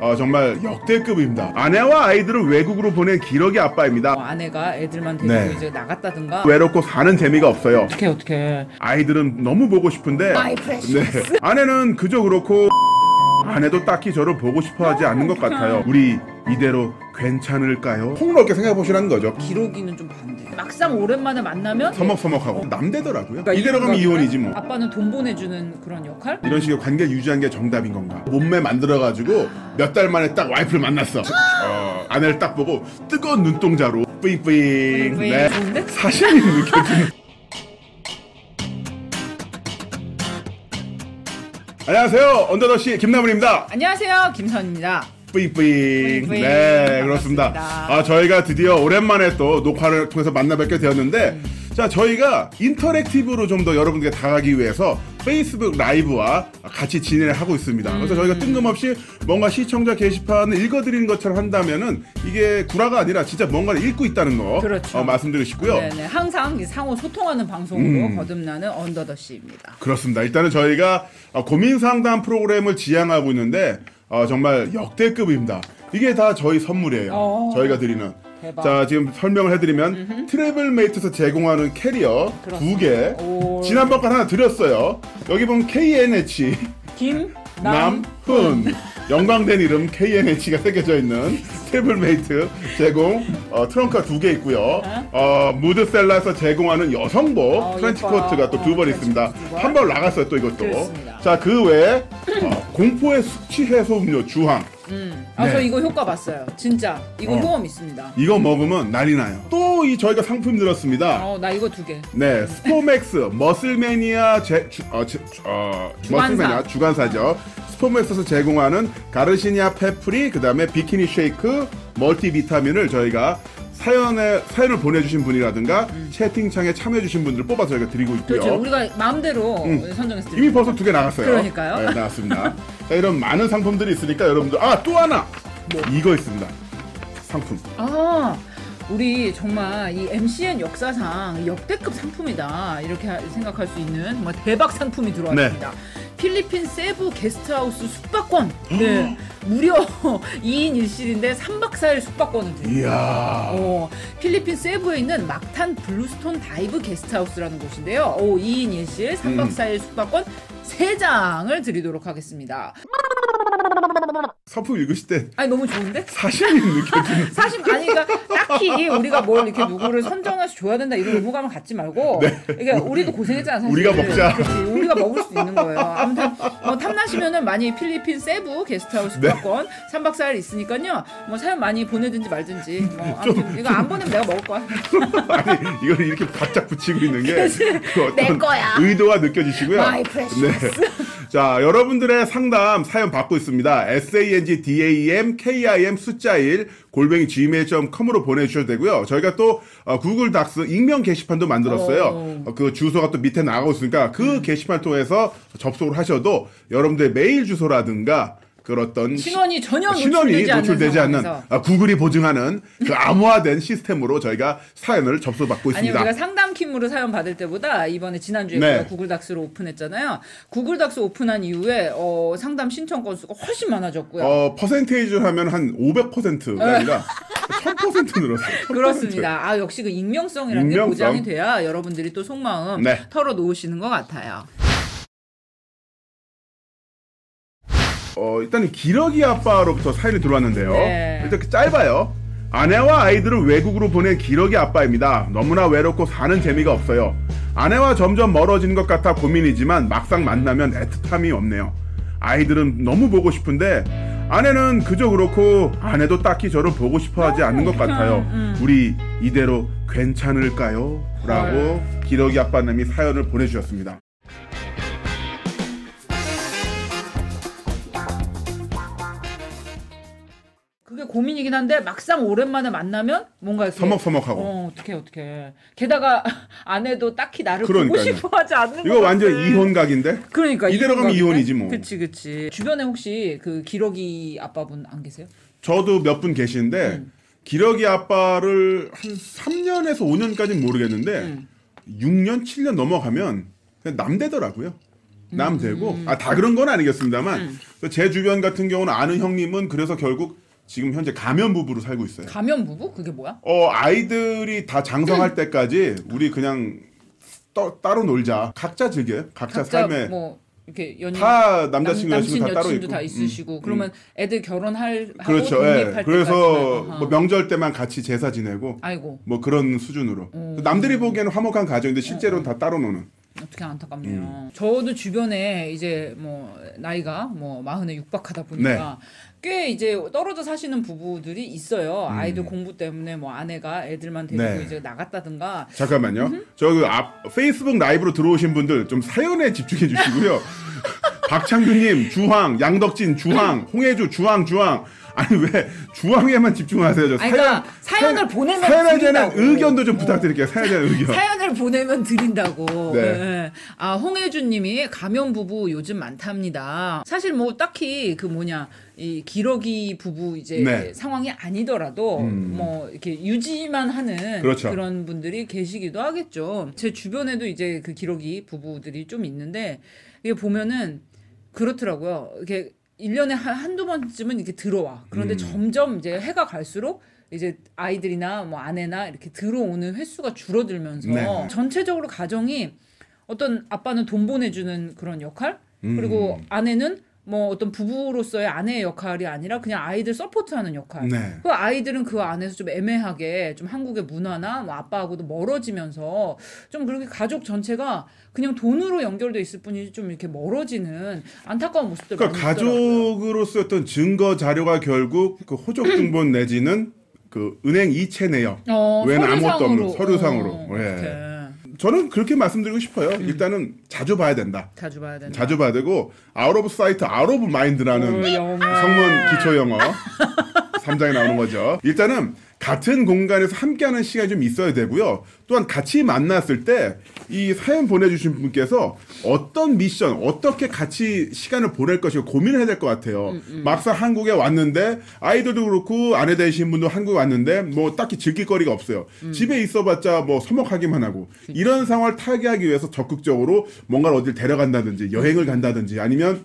어, 정말 역대급입니다. 아내와 아이들을 외국으로 보낸 기러기 아빠입니다. 어, 아내가 애들만 데리고 네. 이제 나갔다든가 외롭고 사는 재미가 없어요. 어떻게 어떻게 아이들은 너무 보고 싶은데 My precious. 네. 아내는 그저 그렇고 아내도 딱히 저를 보고 싶어 하지 않는 것 같아요. 우리 이대로 괜찮을까요? 폭넓게 생각해 보시라는 거죠. 기러기는 좀 반대. 막상 오랜만에 만나면 서먹서먹하고 남대더라고요. 그러니까 이대로 가면 이유가 이혼이지 뭐. 아빠는 돈 보내주는 그런 역할? 이런 식의 관계 유지한 게 정답인 건가? 몸매 만들어가지고 몇 달 만에 딱 와이프를 만났어. 어, 아내를 딱 보고 뜨거운 눈동자로 뿌잉뿌잉. 뿌잉뿌잉. 네. 좋은데? 사심이 느껴지는. 안녕하세요. 언더더시 김나물입니다. 안녕하세요 김선입니다. 뿌잉뿌잉. 뿌잉 뿌잉. 네, 그렇습니다. 반갑습니다. 아, 저희가 드디어 오랜만에 또 녹화를 통해서 만나 뵙게 되었는데, 자, 저희가 인터랙티브로 좀 더 여러분들께 다가가기 위해서 페이스북 라이브와 같이 진행을 하고 있습니다. 음. 그래서 저희가 뜬금없이 뭔가 시청자 게시판을 읽어드리는 것처럼 한다면은 이게 구라가 아니라 진짜 뭔가를 읽고 있다는 거 그렇죠. 어, 말씀드리고 싶고요. 네네 항상 이 상호 소통하는 방송으로 음. 거듭나는 언더더씨입니다. 그렇습니다. 일단은 저희가 어, 고민 상담 프로그램을 지향하고 있는데 어, 정말 역대급입니다. 이게 다 저희 선물이에요. 어. 저희가 드리는. 대박. 자 지금 설명을 해드리면 트래블메이트에서 제공하는 캐리어 두 개. 오. 지난번 건 하나 드렸어요. 여기 보면 KNH 김남훈 영광된 이름 KNH가 새겨져 있는 트래블메이트 제공 어, 트렁크가 두 개 있고요. 어, 므두셀라에서 제공하는 여성복 어, 트렌치 예뻐요. 코트가 또두 어, 트렌치 있습니다. 코트 두 번. 한번 나갔어요 또 이것도. 그렇습니다. 자 그 외에 어, 공포의 숙취 해소 음료 주황 음. 아저 네. 이거 효과 봤어요. 진짜 이거 어. 효험 있습니다. 이거 먹으면 난리 나요. 또 이 저희가 상품 들었습니다. 어 나 이거 두 개. 네, 스포맥스 머슬매니아 제, 주, 어, 제, 어. 머슬매니아 주간사죠. 스포맥스에서 제공하는 가르시니아 페프리 그다음에 비키니 쉐이크 멀티비타민을 저희가 사연에 사연을 보내주신 분이라든가 채팅창에 참여해주신 분들을 뽑아서 저희가 드리고 있고요. 음. 그렇죠. 우리가 마음대로 선정했을 때. 이미 벌써 두 개 나갔어요. 그러니까요. 네, 나왔습니다. 자, 이런 많은 상품들이 있으니까 여러분들 아 또 하나 뭐? 이거 있습니다. 상품. 아 우리 정말 이 MCN 역사상 역대급 상품이다 이렇게 하- 생각할 수 있는 정말 대박 상품이 들어왔습니다. 네. 필리핀 세부 게스트하우스 숙박권. 네. 무려 2인 1실인데 3박 4일 숙박권을 드립니다. 어, 필리핀 세부에 있는 막탄 블루스톤 다이브 게스트하우스라는 곳인데요. 오, 2인 1실 3박 음. 4일 숙박권 3장을 드리도록 하겠습니다. 상품 읽으실 때 아니 너무 좋은데? 사심이 느껴지는. 사실 아니 그러니까 딱히 우리가 뭘 이렇게 누구를 선정해서 줘야 된다 이런 의무감을 갖지 말고 이게 우리도 고생했잖아 사실. 네. 우리가 먹자. 그렇지 우리가 먹을 수 있는 거예요. 아무튼 뭐 탐나시면은 많이 필리핀 세부 게스트하우스 네. 숙박권 3박 4일 있으니까요. 뭐 사연 많이 보내든지 말든지 뭐 아무튼 이거 안 보내면 내가 먹을 거야. 아니 이걸 이렇게 바짝 붙이고 있는 게그 어떤 내 거야. 의도가 느껴지시고요. My precious. 자 여러분들의 상담 사연 받고 있습니다. s a n g d a m k i m 숫자 1 골뱅이 gmail.com으로 보내주셔도 되고요. 저희가 또 어, 구글 닥스 익명 게시판도 만들었어요. 오. 어, 그 주소가 또 밑에 나가고 있으니까 그 게시판 통해서 접속을 하셔도 여러분들의 메일 주소라든가 어떤 신원이 전혀 신원이 노출되지 않는 노출되지 않는 상황에서. 아, 구글이 보증하는 그 암호화된 시스템으로 저희가 사연을 접수받고 아니 있습니다. 우리가 상담킴으로 사연 받을 때보다 이번에 지난주에 네. 구글 닥스를 오픈했잖아요. 구글 닥스 오픈한 이후에 어, 상담 신청 건수가 훨씬 많아졌고요. 어, 퍼센테이지 하면 한 500%가 아니라 1000% 늘었어요. 1000%. 그렇습니다. 아 역시 그 익명성이라는 게 익명성. 보장이 돼야 여러분들이 또 속마음 네. 털어 놓으시는 것 같아요. 어, 일단 기러기 아빠로부터 사연이 들어왔는데요. 네. 일단 그 짧아요. 아내와 아이들을 외국으로 보낸 기러기 아빠입니다. 너무나 외롭고 사는 재미가 없어요. 아내와 점점 멀어지는 것 같아 고민이지만 막상 만나면 애틋함이 없네요. 아이들은 너무 보고 싶은데 아내는 그저 그렇고 아내도 딱히 저를 보고 싶어 하지 않는 것 같아요. 우리 이대로 괜찮을까요? 라고 기러기 아빠님이 사연을 보내주셨습니다. 그게 고민이긴 한데 막상 오랜만에 만나면 뭔가 이렇게 서먹서먹하고. 어, 어떻게 어떻게. 게다가 아내도 딱히 나를 그러니까요. 보고 싶어 하지 않는 이거 것 완전 같아. 이혼각인데? 그러니까 이대로 가면 이혼각이네? 이혼이지 뭐. 그치 그치. 주변에 혹시 그 기러기 아빠분 안 계세요? 저도 몇 분 계시는데 음. 기러기 아빠를 한 3년에서 5년까지는 모르겠는데 음. 6년, 7년 넘어가면 그냥 남대더라고요. 나면 되고 아 다 그런 건 아니겠습니다만 제 주변 같은 경우는 아는 형님은 그래서 결국 지금 현재 가면 부부로 살고 있어요. 가면 부부? 그게 뭐야? 어 아이들이 다 장성할 때까지 우리 그냥 떠, 따로 놀자. 각자 즐겨요. 각자, 삶에 뭐 이렇게 연인 다 남자친구 남, 여자친구 다 따로 여친도 있고. 다 음, 있으시고 음. 그러면 애들 결혼할 하고 그렇죠. 독립할 예. 그래서 때까지만. 뭐 명절 때만 같이 제사 지내고 아이고 뭐 그런 수준으로. 음. 남들이 보기에는 화목한 가정인데 실제로는 다 따로 노는. 어떻게 안타깝네요. 음. 저도 주변에 이제 뭐 나이가 뭐 마흔에 육박하다 보니까 네. 꽤 이제 떨어져 사시는 부부들이 있어요. 음. 아이들 공부 때문에 뭐 아내가 애들만 데리고 네. 이제 나갔다든가 잠깐만요. 저 그 앞 페이스북 라이브로 들어오신 분들 좀 사연에 집중해 주시고요. 박창규님, 주황, 양덕진, 주황, 홍혜주, 주황, 주황. 아니 왜 주황에만 집중하세요? 저 아니, 그러니까 사연 을 보내면 사연에 대한 드린다고. 의견도 좀 어. 부탁드릴게요. 사연에 대한 의견. 사연을 보내면 드린다고. 네. 예. 아 홍혜주님이 가면 부부 요즘 많답니다. 사실 뭐 딱히 그 뭐냐 이 기러기 부부 이제 네. 상황이 아니더라도 음. 뭐 이렇게 유지만 하는 그렇죠. 런 분들이 계시기도 하겠죠. 제 주변에도 이제 그 기러기 부부들이 좀 있는데 이게 보면은 그렇더라고요. 이렇게 1년에 한, 한두 번쯤은 이렇게 들어와. 그런데 음. 점점 이제 해가 갈수록 이제 아이들이나 뭐 아내나 이렇게 들어오는 횟수가 줄어들면서 네. 전체적으로 가정이 어떤 아빠는 돈 보내주는 그런 역할 그리고 음. 아내는 뭐 어떤 부부로서의 아내의 역할이 아니라 그냥 아이들 서포트하는 역할. 네. 그 아이들은 그 안에서 좀 애매하게 좀 한국의 문화나 뭐 아빠하고도 멀어지면서 좀 그렇게 가족 전체가 그냥 돈으로 연결돼 있을 뿐이지 좀 이렇게 멀어지는 안타까운 모습들 그러니까. 가족으로서 어떤 증거 자료가 결국 그 호적 등본 내지는 그 은행 이체 내역. 어, 외에는 아무것도 서류상으로. 없는 서류상으로. 어, 예. 저는 그렇게 말씀드리고 싶어요. 일단은 자주 봐야 된다. 자주 봐야 된다. 자주 봐야 되고 out of sight out of mind라는. 성문 기초 영어 3장에 나오는 거죠. 일단은 같은 공간에서 함께하는 시간이 좀 있어야 되고요. 또한 같이 만났을 때 이 사연 보내주신 분께서 어떤 미션, 어떻게 같이 시간을 보낼 것인가 고민을 해야 될 것 같아요. 막상 한국에 왔는데 아이들도 그렇고 아내 되신 분도 한국에 왔는데 뭐 딱히 즐길 거리가 없어요. 집에 있어봤자 뭐 서먹하기만 하고 이런 상황을 타개하기 위해서 적극적으로 뭔가를 어딜 데려간다든지 여행을 간다든지 아니면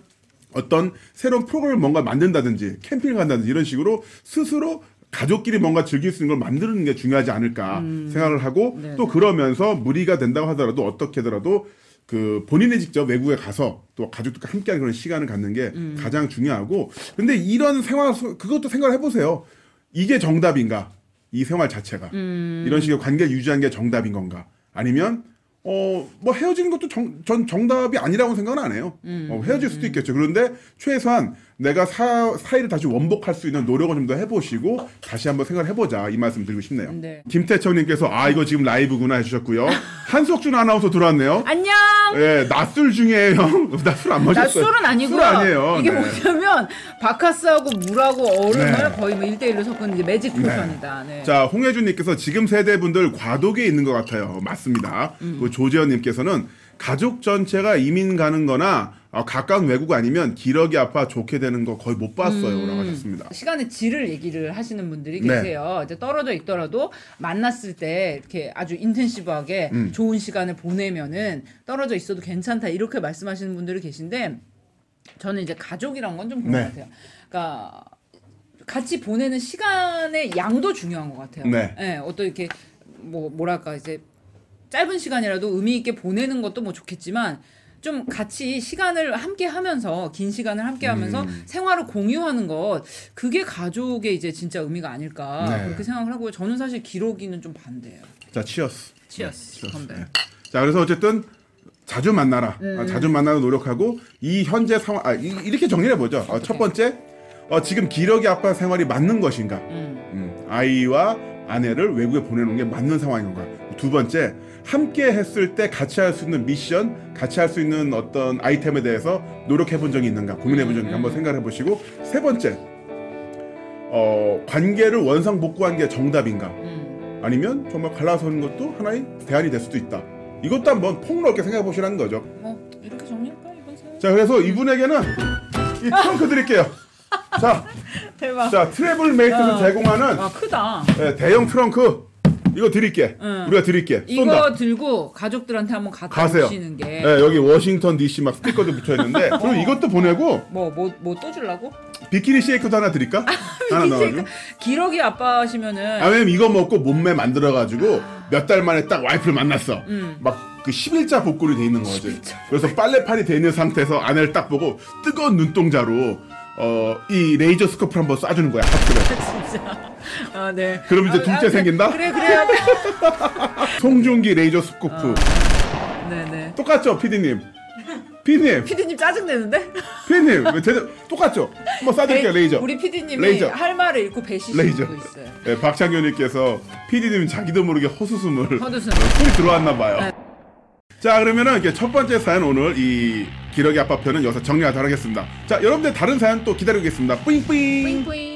어떤 새로운 프로그램을 뭔가 만든다든지 캠핑을 간다든지 이런 식으로 스스로 가족끼리 뭔가 즐길 수 있는 걸 만드는 게 중요하지 않을까 생각을 하고 네, 또 그러면서 무리가 된다고 하더라도 어떻게더라도 그 본인이 직접 외국에 가서 또 가족들과 함께하는 그런 시간을 갖는 게 가장 중요하고 근데 이런 생활 속- 그것도 생각을 해보세요. 이게 정답인가? 이 생활 자체가. 이런 식의 관계를 유지하는 게 정답인 건가? 아니면 어 뭐 헤어지는 것도 정, 전 정답이 아니라고 생각은 안 해요. 어, 헤어질 수도 있겠죠. 그런데 최소한 내가 사, 사이를 다시 원복할 수 있는 노력을 좀 더 해보시고 다시 한번 생각을 해보자 이 말씀 드리고 싶네요. 네. 김태청님께서 아 이거 지금 라이브구나 해주셨고요. 한석준 아나운서 들어왔네요. 안녕. 예, 낮술 중에 형, 나술안 나 마셨어요. 술은 아니고요. 술 아니에요. 이게 네. 뭐냐면 바카스하고 물하고 얼음을 네. 거의 뭐 1대1로 섞은 이제 매직 포션이다. 네. 자, 홍혜준님께서 지금 세대분들 과도기에 있는 것 같아요. 맞습니다. 음. 그 조재현님께서는 가족 전체가 이민 가는 거나 어, 가까운 외국 아니면 기러기 아파 좋게 되는 거 거의 못 봤어요. 음. 라고 하셨습니다. 시간의 질을 얘기를 하시는 분들이 네. 계세요. 이제 떨어져 있더라도 만났을 때 이렇게 아주 인텐시브하게 음. 좋은 시간을 보내면은 떨어져 있어도 괜찮다 이렇게 말씀하시는 분들이 계신데 저는 이제 가족이란 건 좀 그런 네. 것 같아요. 그러니까 같이 보내는 시간의 양도 중요한 것 같아요. 네. 예, 어떤 이렇게 뭐 뭐랄까 이제 짧은 시간이라도 의미 있게 보내는 것도 뭐 좋겠지만 좀 같이 시간을 함께 하면서 긴 시간을 함께 하면서 음. 생활을 공유하는 것 그게 가족의 이제 진짜 의미가 아닐까 네. 그렇게 생각을 하고요. 저는 사실 기록이는 좀 반대예요. 자, 치어스. 치어스. 치어스. 건배. 네. 자, 그래서 어쨌든 자주 만나라. 음. 아, 자주 만나는 노력하고 이 현재 상황, 아, 이, 이렇게 정리해 보죠. 어, 첫 번째, 어, 지금 기러기 아빠 생활이 맞는 것인가? 음. 음, 아이와 아내를 외국에 보내놓은 게 맞는 상황인 건가? 두 번째, 함께 했을 때 같이 할 수 있는 미션, 같이 할 수 있는 어떤 아이템에 대해서 노력해 본 적이 있는가? 고민해 본 적이 있는가? 한번 생각해 보시고, 세 번째, 어, 관계를 원상복구한 게 정답인가? 음. 아니면 정말 갈라서는 것도 하나의 대안이 될 수도 있다. 이것도 한번 폭넓게 생각해 보시라는 거죠. 뭐 이렇게 정리할까 이번 사연? 자, 그래서 이분에게는 이 트렁크 드릴게요. 자, 대박. 자 트래블 메이트에서 어. 제공하는 아 크다. 네, 대형 트렁크 이거 드릴게. 응. 우리가 드릴게. 이거 쏜다. 들고 가족들한테 한번 갖다 가세요. 주시는 게. 네, 여기 워싱턴 DC 막 스티커도 붙여 있는데 그리고 이것도 보내고 뭐 뭐 뭐 또 주려고? 비키니 쉐이크도 하나 드릴까? 하나 넣어가지고. 기러기 아빠시면은 아 왜냐면 이거 먹고 몸매 만들어 가지고 몇 달 만에 딱 와이프를 만났어. 음. 막 그 11자 복근이 돼 있는 거지. 그래서 빨래판이 돼 있는 상태에서 아내를 딱 보고 뜨거운 눈동자로 어 이 레이저 scope를 한번 쏴주는 거야 하트를. 진짜. 아 네. 그럼 이제 아, 둘째 아, 생긴다? 그래 그래야 돼. 송중기 레이저 scope. 네네. 똑같죠, 피디님? 피디님, 피디님 짜증 내는데? 피디님, 왜 제대로 똑같죠? 한번 쏴드릴게요, 레이저. 우리 피디님이 레이저. 할 말을 잃고 배시시 웃고 레이저. 있어요. 네, 박창규님께서 피디님 자기도 모르게 헛웃음을 헛웃음. 소리 들어왔나 봐요. 네. 자 그러면은 이렇게 첫 번째 사연 오늘 이 기러기 아빠 편은 여기서 정리하도록 하겠습니다. 자 여러분들 다른 사연 또 기다리고 있습니다. 뿌잉뿌잉. 뿌잉뿌잉.